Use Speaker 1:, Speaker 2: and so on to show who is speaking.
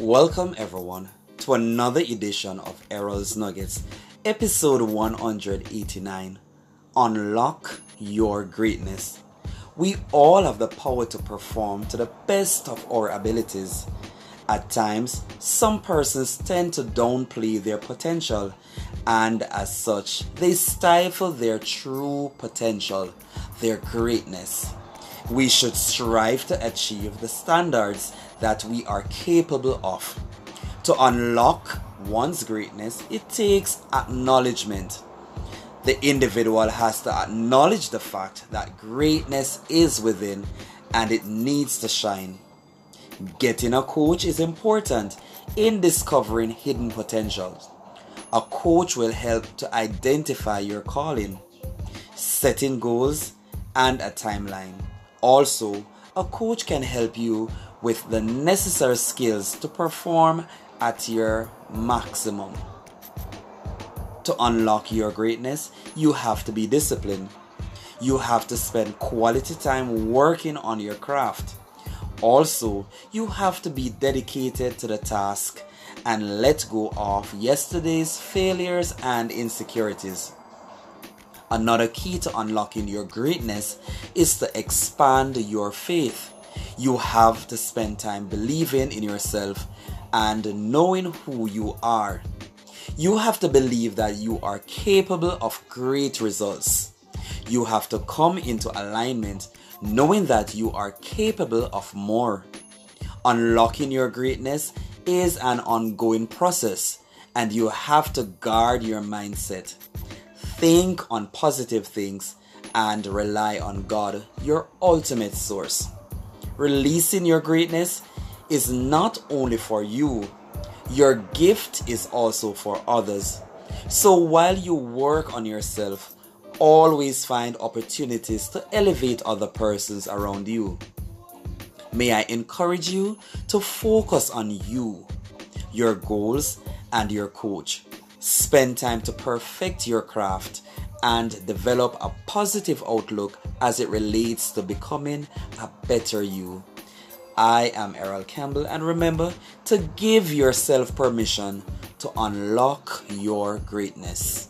Speaker 1: Welcome, everyone, to another edition of Errol's Nuggets, episode 189 Unlock Your Greatness. We all have the power to perform to the best of our abilities. At times, some persons tend to downplay their potential, and as such, they stifle their true potential, their greatness. We should strive to achieve the standards that we are capable of. To unlock one's greatness, it takes acknowledgement. The individual has to acknowledge the fact that greatness is within and it needs to shine. Getting a coach is important in discovering hidden potentials. A coach will help to identify your calling, setting goals, and a timeline. Also, a coach can help you with the necessary skills to perform at your maximum. To unlock your greatness, you have to be disciplined. You have to spend quality time working on your craft. Also, you have to be dedicated to the task and let go of yesterday's failures and insecurities. Another key to unlocking your greatness is to expand your faith. You have to spend time believing in yourself and knowing who you are. You have to believe that you are capable of great results. You have to come into alignment knowing that you are capable of more. Unlocking your greatness is an ongoing process and you have to guard your mindset. Think on positive things and rely on God, your ultimate source. Releasing your greatness is not only for you, your gift is also for others. So while you work on yourself, always find opportunities to elevate other persons around you. May I encourage you to focus on you, your goals, and your coach. Spend time to perfect your craft and develop a positive outlook as it relates to becoming a better you. I am Errol Campbell, and remember to give yourself permission to unlock your greatness.